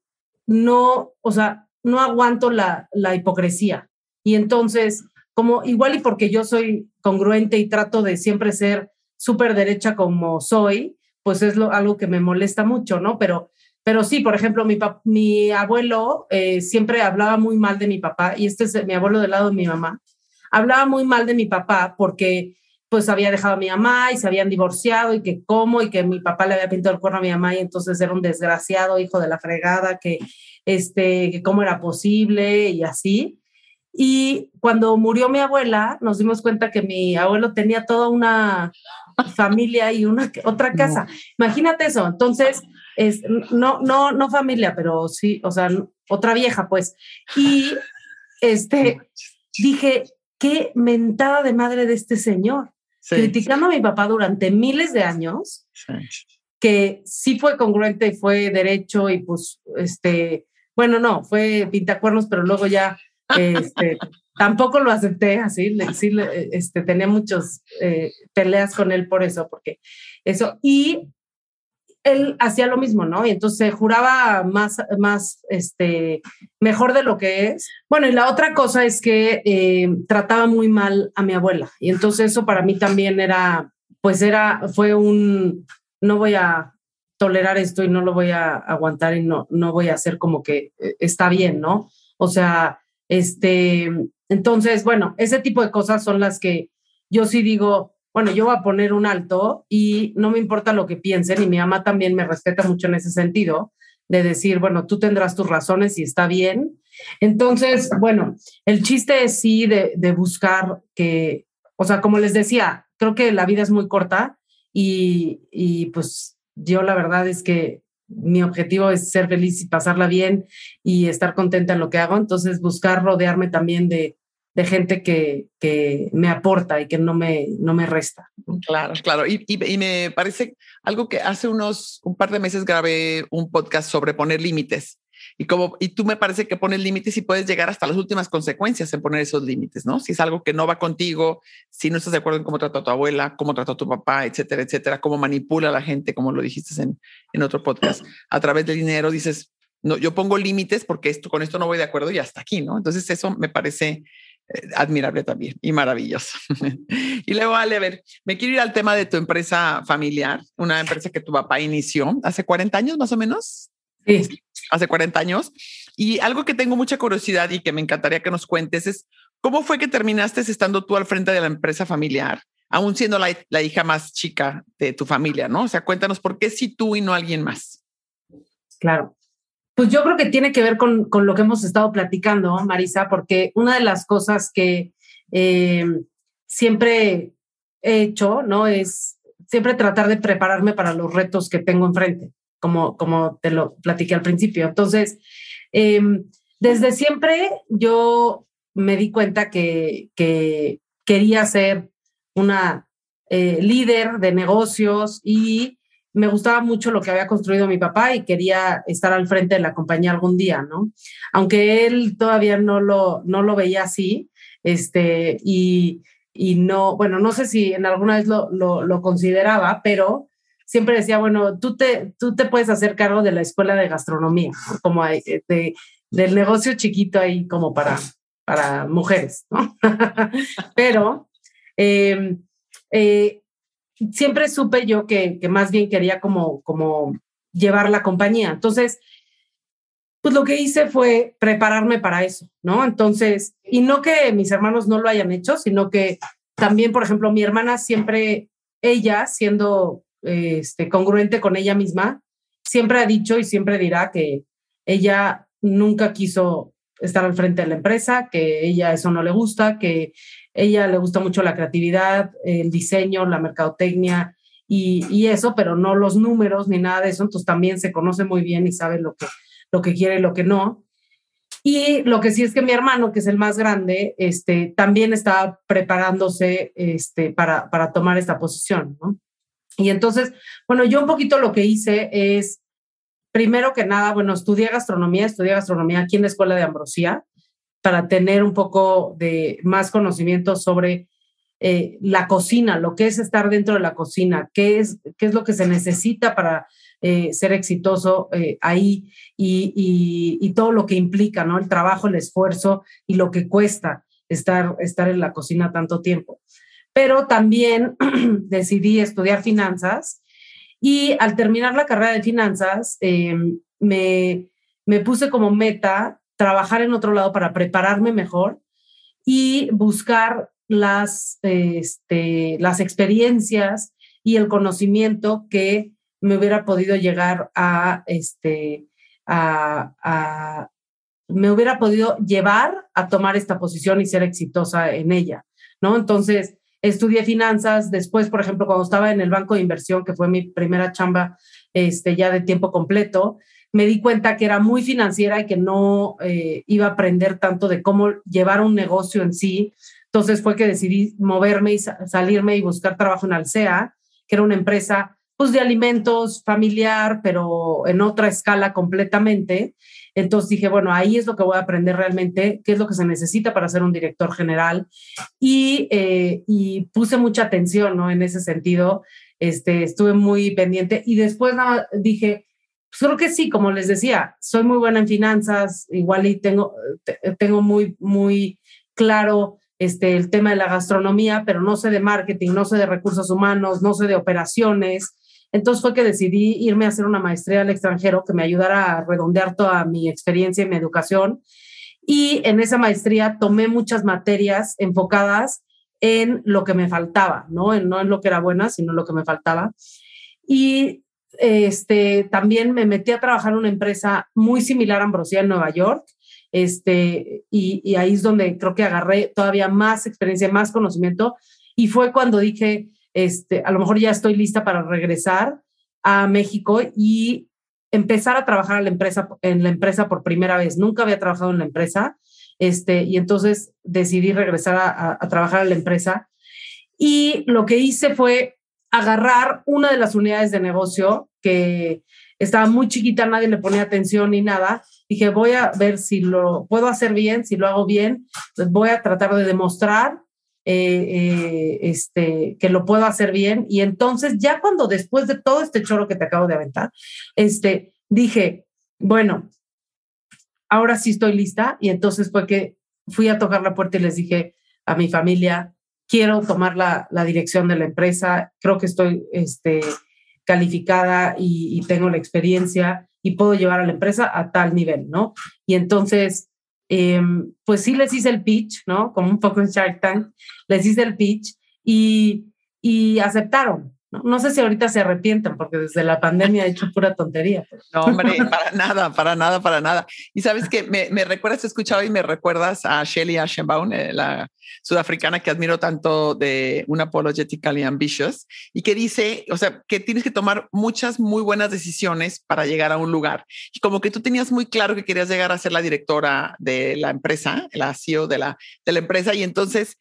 no, o sea, no aguanto la, la hipocresía. Y entonces, como igual y porque yo soy congruente y trato de siempre ser súper derecha como soy, pues es lo, algo que me molesta mucho, ¿no? Pero, pero sí, por ejemplo, mi, mi abuelo eh, siempre hablaba muy mal de mi papá, y este es mi abuelo del lado de mi mamá, hablaba muy mal de mi papá porque pues había dejado a mi mamá y se habían divorciado y que cómo y que mi papá le había pintado el cuerno a mi mamá y entonces era un desgraciado hijo de la fregada, que este, que cómo era posible y así. Y cuando murió mi abuela, nos dimos cuenta que mi abuelo tenía toda una familia y una otra casa. Imagínate eso. Entonces, es, no, no, no familia, pero sí, o sea, otra vieja, pues. Y este, dije, qué mentada de madre de este señor. Criticando a mi papá durante miles de años que sí fue congruente y fue derecho y pues, este, bueno, no, fue pintacuernos, pero luego ya, este, tampoco lo acepté así, sí, este, tenía muchas eh, peleas con él por eso, porque eso, y él hacía lo mismo, ¿no? Y entonces juraba más, más, este, mejor de lo que es. Bueno, y la otra cosa es que eh, trataba muy mal a mi abuela. Y entonces eso para mí también era, pues era, fue un, no voy a tolerar esto y no lo voy a aguantar y no, no voy a hacer como que eh, está bien, ¿no? O sea, este, entonces, bueno, ese tipo de cosas son las que yo sí digo, bueno, yo voy a poner un alto y no me importa lo que piensen y mi mamá también me respeta mucho en ese sentido, de decir, bueno, tú tendrás tus razones y está bien. Entonces, bueno, el chiste es sí de, de buscar que, o sea, como les decía, creo que la vida es muy corta y, y pues yo la verdad es que mi objetivo es ser feliz y pasarla bien y estar contenta en lo que hago, entonces buscar rodearme también de, de gente que, que, me aporta y que no me, no me resta. Claro, claro. Y, y, me parece algo que hace unos, un par de meses grabé un podcast sobre poner límites. Y como, y tú me parece que pones límites y puedes llegar hasta las últimas consecuencias en poner esos límites, ¿no? Si es algo que no va contigo, si no estás de acuerdo en cómo trató a tu abuela, cómo trató a tu papá, etcétera, etcétera, cómo manipula a la gente, como lo dijiste en, en otro podcast, a través del dinero, dices, no, yo pongo límites porque esto, con esto no voy de acuerdo y hasta aquí, ¿no? Entonces eso me parece eh, admirable también y maravilloso. [laughs] y luego, Ale, a ver, me quiero ir al tema de tu empresa familiar, una empresa que tu papá inició hace 40 años más o menos. Sí. Hace 40 años. Y algo que tengo mucha curiosidad y que me encantaría que nos cuentes es, ¿cómo fue que terminaste estando tú al frente de la empresa familiar? aún siendo la, la hija más chica de tu familia, ¿no? O sea, cuéntanos por qué si tú y no alguien más. Claro. Pues yo creo que tiene que ver con, con lo que hemos estado platicando, Marisa, porque una de las cosas que eh, siempre he hecho, ¿no? Es siempre tratar de prepararme para los retos que tengo enfrente, como, como te lo platiqué al principio. Entonces, em, desde siempre yo me di cuenta que, que quería ser una eh, líder de negocios y me gustaba mucho lo que había construido mi papá y quería estar al frente de la compañía algún día, ¿no? Aunque él todavía no lo, no lo veía así, este, y, y no, bueno, no sé si en alguna vez lo, lo, consideraba, pero siempre decía, bueno, tú te, tú te puedes hacer cargo de la escuela de gastronomía, como de, del negocio chiquito ahí como para, para mujeres, ¿no? [laughs] pero eh, eh, siempre supe yo que, que, más bien quería como, como llevar la compañía. Entonces, pues lo que hice fue prepararme para eso, ¿no? Entonces, y no que mis hermanos no lo hayan hecho, sino que también, por ejemplo, mi hermana siempre, ella, siendo este, congruente con ella misma, siempre ha dicho y siempre dirá que ella nunca quiso estar al frente de la empresa, que ella eso no le gusta, que ella le gusta mucho la creatividad, el diseño, la mercadotecnia y, eso, pero no los números ni nada de eso. Entonces también se conoce muy bien y sabe lo que, lo que quiere y lo que no. Y lo que sí es que mi hermano, que es el más grande, este, también estaba preparándose este, para, para tomar esta posición. ¿no? Y entonces, bueno, yo un poquito lo que hice es, primero que nada, bueno, estudié gastronomía, estudié gastronomía aquí en la Escuela de Ambrosía para tener un poco de más conocimiento sobre eh, la cocina, lo que es estar dentro de la cocina, qué es, qué es lo que se necesita para eh, ser exitoso eh, ahí y, y, y, todo lo que implica, ¿no? El trabajo, el esfuerzo y lo que cuesta estar, estar en la cocina tanto tiempo. Pero también [clears throat] decidí estudiar finanzas y al terminar la carrera de finanzas me, me puse como meta trabajar en otro lado para prepararme mejor y buscar las, este, las experiencias y el conocimiento que me hubiera podido llegar a, este, a, me hubiera podido llevar a tomar esta posición y ser exitosa en ella, ¿no? Entonces, estudié finanzas, después, por ejemplo, cuando estaba en el banco de inversión, que fue mi primera chamba este, ya de tiempo completo, me di cuenta que era muy financiera y que no eh, iba a aprender tanto de cómo llevar un negocio en sí. Entonces fue que decidí moverme y salirme y buscar trabajo en Alsea, que era una empresa pues de alimentos familiar, pero en otra escala completamente. Entonces dije, bueno, ahí es lo que voy a aprender realmente, qué es lo que se necesita para ser un director general. Y, eh, puse mucha atención, ¿no? En ese sentido, este, estuve muy pendiente y después dije, pues creo que sí, como les decía, soy muy buena en finanzas, igual y tengo, tengo muy, muy claro este, el tema de la gastronomía, pero no sé de marketing, no sé de recursos humanos, no sé de operaciones. Entonces fue que decidí irme a hacer una maestría al extranjero que me ayudara a redondear toda mi experiencia y mi educación. Y en esa maestría tomé muchas materias enfocadas en lo que me faltaba, ¿no? En, no en lo que era buena, sino en lo que me faltaba. Y este, también me metí a trabajar en una empresa muy similar a Ambrosia en Nueva York. Este, y, y ahí es donde creo que agarré todavía más experiencia, más conocimiento. Y fue cuando dije, este, a lo mejor ya estoy lista para regresar a México y empezar a trabajar en la empresa, en la empresa por primera vez. Nunca había trabajado en la empresa este, y entonces decidí regresar a, a, trabajar en la empresa. Y lo que hice fue agarrar una de las unidades de negocio que estaba muy chiquita, nadie le ponía atención ni nada. Dije, voy a ver si lo puedo hacer bien, si lo hago bien, pues voy a tratar de demostrar eh, eh, este, que lo puedo hacer bien. Y entonces, ya cuando después de todo este choro que te acabo de aventar, este, dije, bueno, ahora sí estoy lista. Y entonces fue que fui a tocar la puerta y les dije a mi familia, quiero tomar la, la dirección de la empresa, creo que estoy este, calificada y, y, tengo la experiencia y puedo llevar a la empresa a tal nivel, ¿no? Y entonces, eh, pues sí les hice el pitch, ¿no? Como un poco en Shark Tank, les hice el pitch y, y aceptaron, no, sé si ahorita se arrepienten porque desde la pandemia he hecho pura tontería. No, hombre, para nada, para nada, para nada. Y sabes que me, recuerdas, he escuchado y me recuerdas a Shelly Aschenbaum, eh, la sudafricana que admiro tanto de Unapologetically Ambitious y que dice, o sea, que tienes que tomar muchas muy buenas decisiones para llegar a un lugar. Y como que tú tenías muy claro que querías llegar a ser la directora de la empresa, la CEO de la, de la empresa y entonces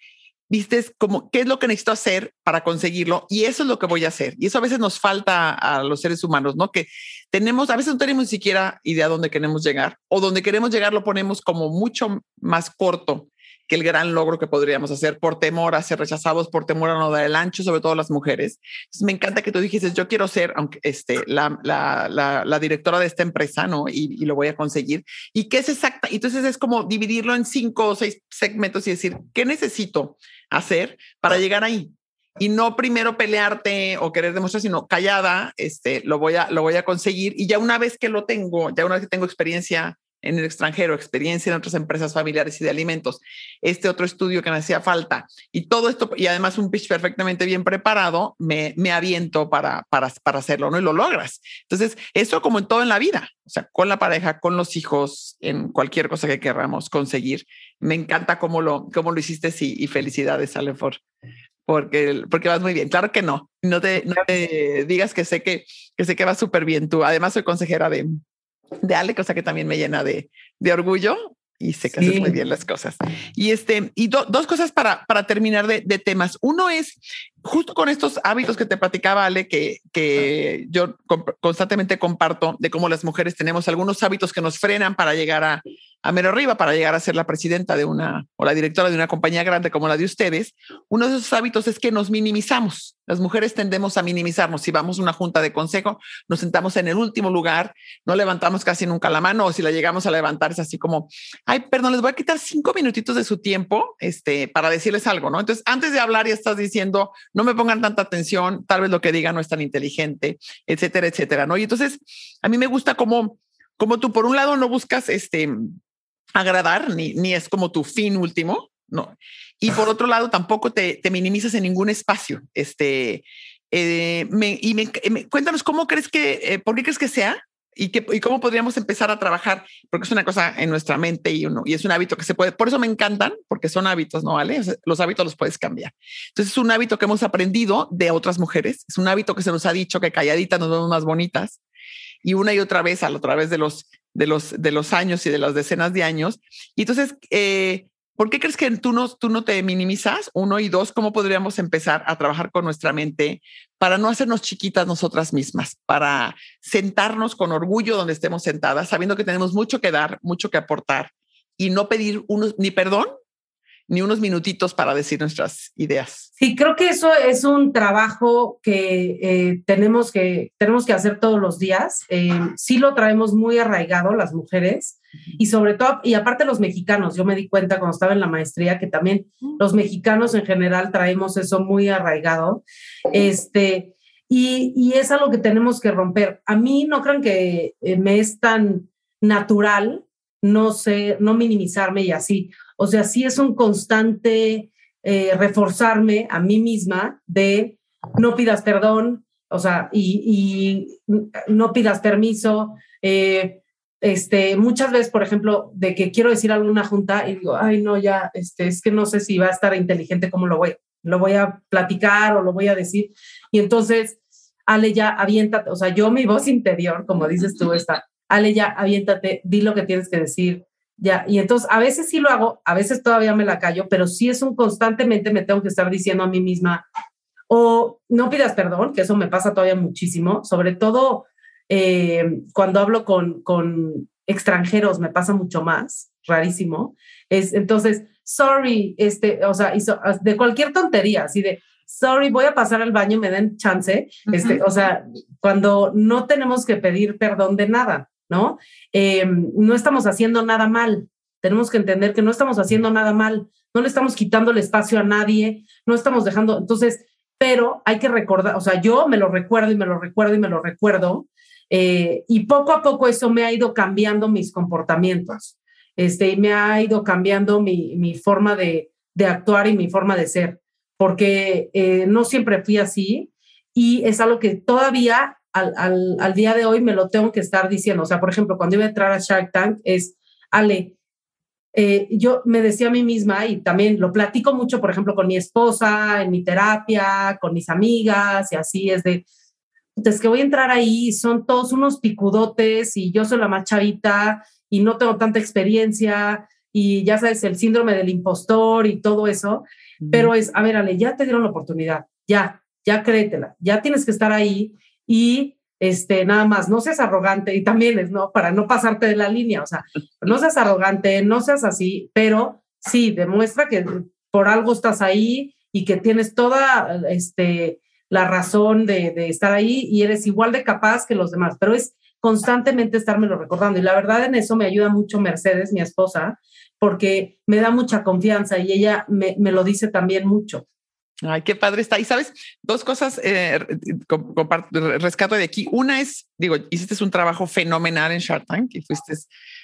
viste como qué es lo que necesito hacer para conseguirlo y eso es lo que voy a hacer. Y eso a veces nos falta a los seres humanos, ¿no? Que tenemos, a veces no tenemos ni siquiera idea dónde queremos llegar o donde queremos llegar lo ponemos como mucho más corto que el gran logro que podríamos hacer por temor a ser rechazados, por temor a no dar el ancho, sobre todo las mujeres. Entonces, me encanta que tú dijiste, yo quiero ser aunque, este, la, la, la, la directora de esta empresa, ¿no? Y, y, lo voy a conseguir. ¿Y qué es exacta? Entonces es como dividirlo en cinco o seis segmentos y decir, ¿qué necesito hacer para llegar ahí? y no primero pelearte o querer demostrar, sino callada, este, lo voy a, lo voy a conseguir. Y ya una vez que lo tengo, ya una vez que tengo experiencia en el extranjero, experiencia en otras empresas familiares y de alimentos, este otro estudio que me hacía falta y todo esto, y además un pitch perfectamente bien preparado, me, me aviento para, para, para hacerlo, ¿no? Y lo logras. Entonces, eso como en todo en la vida, o sea, con la pareja, con los hijos, en cualquier cosa que queramos conseguir. Me encanta cómo lo, cómo lo hiciste sí, y felicidades, Ale, por, porque, porque vas muy bien. Claro que no, no te, no te digas que sé que, que sé que vas súper bien tú. Además, soy consejera de, de Ale, cosa que también me llena de, de orgullo y sé que sí. haces muy bien las cosas. Y este, y do, dos cosas para, para terminar de, de, temas. Uno es justo con estos hábitos que te platicaba, Ale, que, que yo comp constantemente comparto de cómo las mujeres tenemos algunos hábitos que nos frenan para llegar a, a mero arriba, para llegar a ser la presidenta de una o la directora de una compañía grande como la de ustedes. Uno de esos hábitos es que nos minimizamos. Las mujeres tendemos a minimizarnos. Si vamos a una junta de consejo, nos sentamos en el último lugar, no levantamos casi nunca la mano o si la llegamos a levantar es así como, ay, perdón, les voy a quitar cinco minutitos de su tiempo este, para decirles algo, ¿no? Entonces, antes de hablar ya estás diciendo, no me pongan tanta atención, tal vez lo que diga no es tan inteligente, etcétera, etcétera, ¿no? Y entonces, a mí me gusta como, como tú, por un lado, no buscas este agradar, ni, ni es como tu fin último, no. Y por otro lado, tampoco te, te minimizas en ningún espacio. Este, eh, me, y me, me, cuéntanos cómo crees que, eh, por qué crees que sea y, que, y cómo podríamos empezar a trabajar, porque es una cosa en nuestra mente y, uno, y es un hábito que se puede, por eso me encantan, porque son hábitos, ¿no vale? O sea, los hábitos los puedes cambiar. Entonces es un hábito que hemos aprendido de otras mujeres, es un hábito que se nos ha dicho que calladitas nos vemos más bonitas y una y otra vez a través de los, de los, de los años y de las decenas de años. Y entonces, eh, ¿Por qué crees que tú no, tú no te minimizas? Uno y dos, ¿cómo podríamos empezar a trabajar con nuestra mente para no hacernos chiquitas nosotras mismas, para sentarnos con orgullo donde estemos sentadas, sabiendo que tenemos mucho que dar, mucho que aportar y no pedir unos, ni perdón ni unos minutitos para decir nuestras ideas. Sí, creo que eso es un trabajo que, eh, tenemos, que tenemos que hacer todos los días. Eh, sí lo traemos muy arraigado las mujeres y sobre todo, y aparte los mexicanos, yo me di cuenta cuando estaba en la maestría que también los mexicanos en general traemos eso muy arraigado. Este, y, y es algo que tenemos que romper. A mí no crean que eh, me es tan natural no sé, no minimizarme y así. O sea, sí es un constante eh, reforzarme a mí misma de no pidas perdón, o sea, y, no pidas permiso. Eh, este, muchas veces, por ejemplo, de que quiero decir algo en una junta y digo, ay, no, ya, este, es que no sé si va a estar inteligente, cómo lo voy, lo voy a platicar o lo voy a decir. Y entonces, Ale, ya aviéntate, o sea, yo mi voz interior, como dices tú, está, Ale, ya aviéntate, di lo que tienes que decir, ya, y entonces a veces sí lo hago, a veces todavía me la callo, pero sí es un constantemente me tengo que estar diciendo a mí misma, o no pidas perdón, que eso me pasa todavía muchísimo, sobre todo eh, cuando hablo con, con extranjeros me pasa mucho más, rarísimo. Es, entonces, sorry, este, o sea, de cualquier tontería, así de, sorry, voy a pasar al baño, me den chance, este, o sea, cuando no tenemos que pedir perdón de nada. ¿No? Eh, no estamos haciendo nada mal. Tenemos que entender que no estamos haciendo nada mal, no le estamos quitando el espacio a nadie, no estamos dejando, entonces, pero hay que recordar, o sea, yo me lo recuerdo y me lo recuerdo y me lo recuerdo, eh, y poco a poco eso me ha ido cambiando mis comportamientos, este, me ha ido cambiando mi, mi forma de, de, actuar y mi forma de ser, porque eh, no siempre fui así, y es algo que todavía al, día de hoy me lo tengo que estar diciendo. O sea, por ejemplo, cuando iba a entrar a Shark Tank, es, Ale, eh, yo me decía a mí misma, y también lo platico mucho, por ejemplo, con mi esposa, en mi terapia, con mis amigas, y así es de, es que voy a entrar ahí, son todos unos picudotes, y yo soy la más chavita, y no tengo tanta experiencia, y ya sabes, el síndrome del impostor y todo eso, pero es, a ver, Ale, ya te dieron la oportunidad, ya, ya créetela, ya tienes que estar ahí y este, nada más, no seas arrogante y también es, ¿no? Para no pasarte de la línea, o sea, no seas arrogante, no seas así, pero sí, demuestra que por algo estás ahí y que tienes toda este, la razón de, estar ahí y eres igual de capaz que los demás, pero es constantemente estármelo recordando. Y la verdad en eso me ayuda mucho Mercedes, mi esposa, porque me da mucha confianza y ella me lo dice también mucho. Ay, qué padre está. Y sabes, dos cosas eh, rescato de aquí. Una es, digo, hiciste un trabajo fenomenal en Shark Tank y fuiste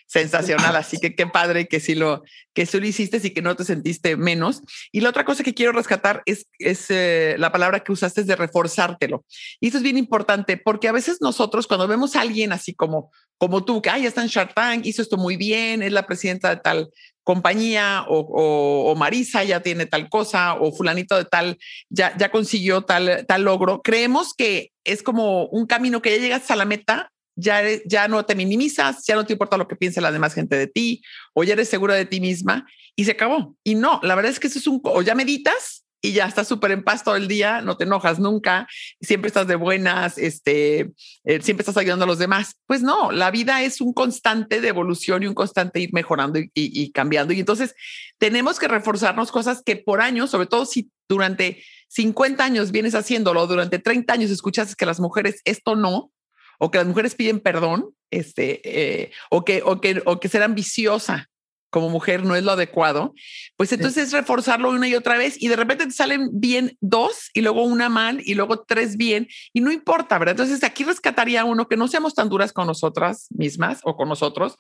sensacional. Así que qué padre que sí lo, que sí lo hiciste y que no te sentiste menos. Y la otra cosa que quiero rescatar es, es eh, la palabra que usaste de reforzártelo. Y eso es bien importante porque a veces nosotros cuando vemos a alguien así como, como tú, que ay, está en Shark Tank, hizo esto muy bien, es la presidenta de tal compañía o, Marisa ya tiene tal cosa o fulanito de tal ya, ya consiguió tal, tal logro. Creemos que es como un camino que ya llegas a la meta, ya, ya no te minimizas, ya no te importa lo que piense la demás gente de ti o ya eres segura de ti misma y se acabó. Y no, la verdad es que eso es un, o ya meditas y ya estás súper en paz todo el día, no te enojas nunca, siempre estás de buenas, este, eh, siempre estás ayudando a los demás. Pues no, la vida es un constante de evolución y un constante ir mejorando y, cambiando. Y entonces tenemos que reforzarnos cosas que por años, sobre todo si durante 50 años vienes haciéndolo, durante 30 años escuchas que las mujeres esto no, o que las mujeres piden perdón, este, eh, o, que, o, que, o que ser ambiciosa como mujer no es lo adecuado, pues entonces reforzarlo una y otra vez y de repente te salen bien dos y luego una mal y luego tres bien y no importa, ¿verdad? Entonces aquí rescataría uno que no seamos tan duras con nosotras mismas o con nosotros,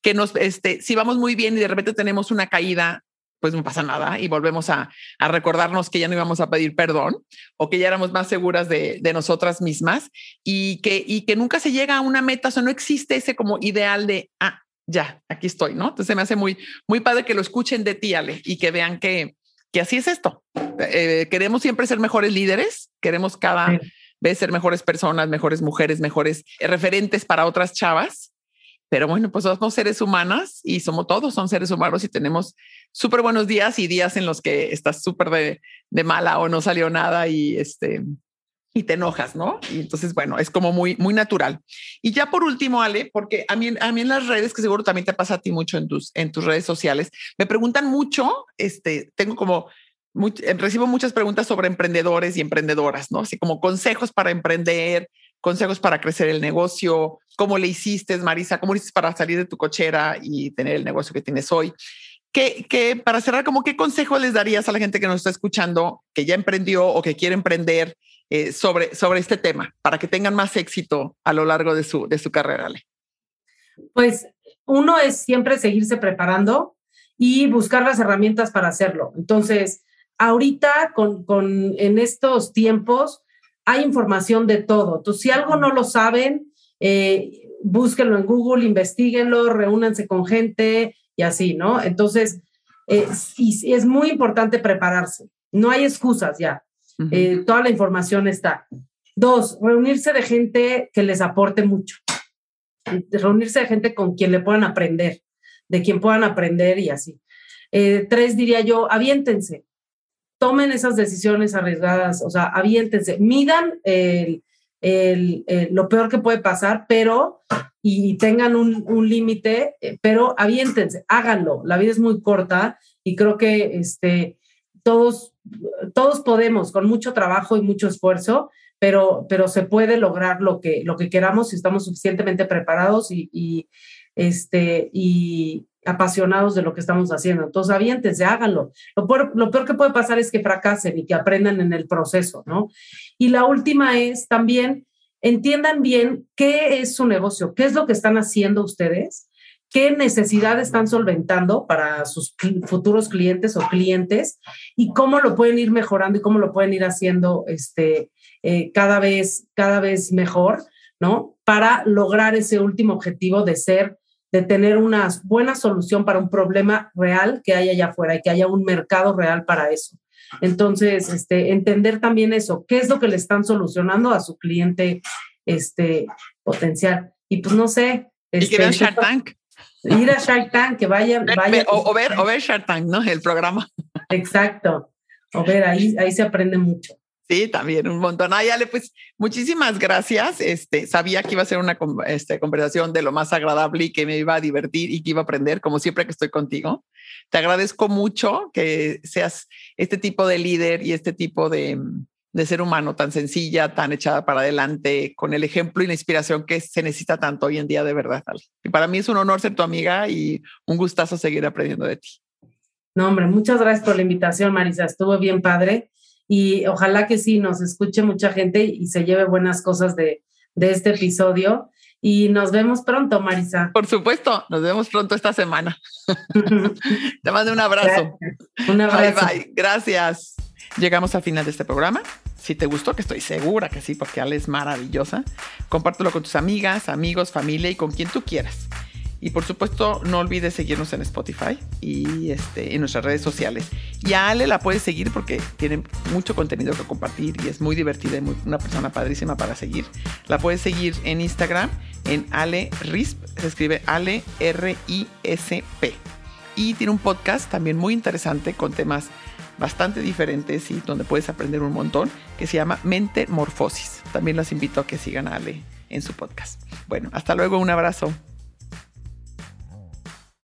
que nos, este, si vamos muy bien y de repente tenemos una caída, pues no pasa nada y volvemos a, a recordarnos que ya no íbamos a pedir perdón o que ya éramos más seguras de, de nosotras mismas y que, y que nunca se llega a una meta, o sea, no existe ese como ideal de, ah, ya, aquí estoy, ¿no? Entonces me hace muy, muy padre que lo escuchen de ti, Ale, y que vean que, que así es esto. Eh, queremos siempre ser mejores líderes, queremos cada vez ser mejores personas, mejores mujeres, mejores referentes para otras chavas. Pero bueno, pues somos seres humanas y somos todos, son seres humanos y tenemos súper buenos días y días en los que estás súper de, de, mala o no salió nada y este y te enojas, ¿no? Y entonces, bueno, es como muy, muy natural. Y ya por último, Ale, porque a mí, a mí en las redes, que seguro también te pasa a ti mucho en tus, en tus redes sociales, me preguntan mucho, este, tengo como, recibo muchas preguntas sobre emprendedores y emprendedoras, ¿no? Así como consejos para emprender, consejos para crecer el negocio, cómo le hiciste, Marisa, cómo hiciste para salir de tu cochera y tener el negocio que tienes hoy. ¿Qué, qué, para cerrar, como qué consejo les darías a la gente que nos está escuchando, que ya emprendió o que quiere emprender eh, sobre, sobre este tema, para que tengan más éxito a lo largo de su, de su carrera? Ale? Pues uno es siempre seguirse preparando y buscar las herramientas para hacerlo. Entonces, ahorita con, con en estos tiempos, hay información de todo. Entonces, si algo no lo saben, eh, búsquenlo en Google, investiguenlo, reúnanse con gente y así, ¿no? Entonces, eh, es muy importante prepararse. No hay excusas ya. Eh, toda la información está. Dos, reunirse de gente que les aporte mucho. Reunirse de gente con quien le puedan aprender, de quien puedan aprender y así. tres, diría yo, aviéntense tomen esas decisiones arriesgadas, o sea, aviéntense, midan lo peor que puede pasar, pero y tengan un, límite, eh, pero aviéntense, háganlo. La vida es muy corta y creo que este, todos, todos podemos, con mucho trabajo y mucho esfuerzo, pero, pero se puede lograr lo que, lo que queramos si estamos suficientemente preparados y este, y, apasionados de lo que estamos haciendo. Entonces, aviéntense, háganlo. Lo peor, lo que puede pasar es que fracasen y que aprendan en el proceso, ¿no? Y la última es también, entiendan bien qué es su negocio, qué es lo que están haciendo ustedes, qué necesidades están solventando para sus futuros clientes o clientes y cómo lo pueden ir mejorando y cómo lo pueden ir haciendo este, eh, cada, vez, cada vez mejor, ¿no? Para lograr ese último objetivo de ser de tener una buena solución para un problema real que hay allá afuera y que haya un mercado real para eso. Entonces, este, entender también eso, qué es lo que le están solucionando a su cliente este, potencial. Y pues no sé. Este, ir a Shark Tank. Ir a Shark Tank, que vayan. vayan o, ver, o ver Shark Tank, ¿no? El programa. Exacto. O ver, ahí, ahí se aprende mucho. Sí, también un montón. Ay, Ale, pues muchísimas gracias. Este, sabía que iba a ser una este, conversación de lo más agradable y que me iba a divertir y que iba a aprender, como siempre que estoy contigo. Te agradezco mucho que seas este tipo de líder y este tipo de, de ser humano tan sencilla, tan echada para adelante, con el ejemplo y la inspiración que se necesita tanto hoy en día, de verdad. Y para mí es un honor ser tu amiga y un gustazo seguir aprendiendo de ti. No, hombre, muchas gracias por la invitación, Marisa. Estuvo bien padre y ojalá que sí nos escuche mucha gente y se lleve buenas cosas de, de este episodio. Y nos vemos pronto, Marisa. Por supuesto, nos vemos pronto esta semana. [laughs] Te mando un abrazo. Un abrazo. Bye, bye. Gracias. Llegamos al final de este programa. Si te gustó, que estoy segura que sí, porque Ale es maravillosa, compártelo con tus amigas, amigos, familia y con quien tú quieras. Y por supuesto, no olvides seguirnos en Spotify y este, en nuestras redes sociales. Y a Ale la puedes seguir porque tiene mucho contenido que compartir y es muy divertida y una persona padrísima para seguir. La puedes seguir en Instagram en Ale Risp, se escribe Ale R-I-S-P. Y tiene un podcast también muy interesante con temas bastante diferentes y donde puedes aprender un montón que se llama Mente Morfosis. También los invito a que sigan a Ale en su podcast. Bueno, hasta luego, un abrazo.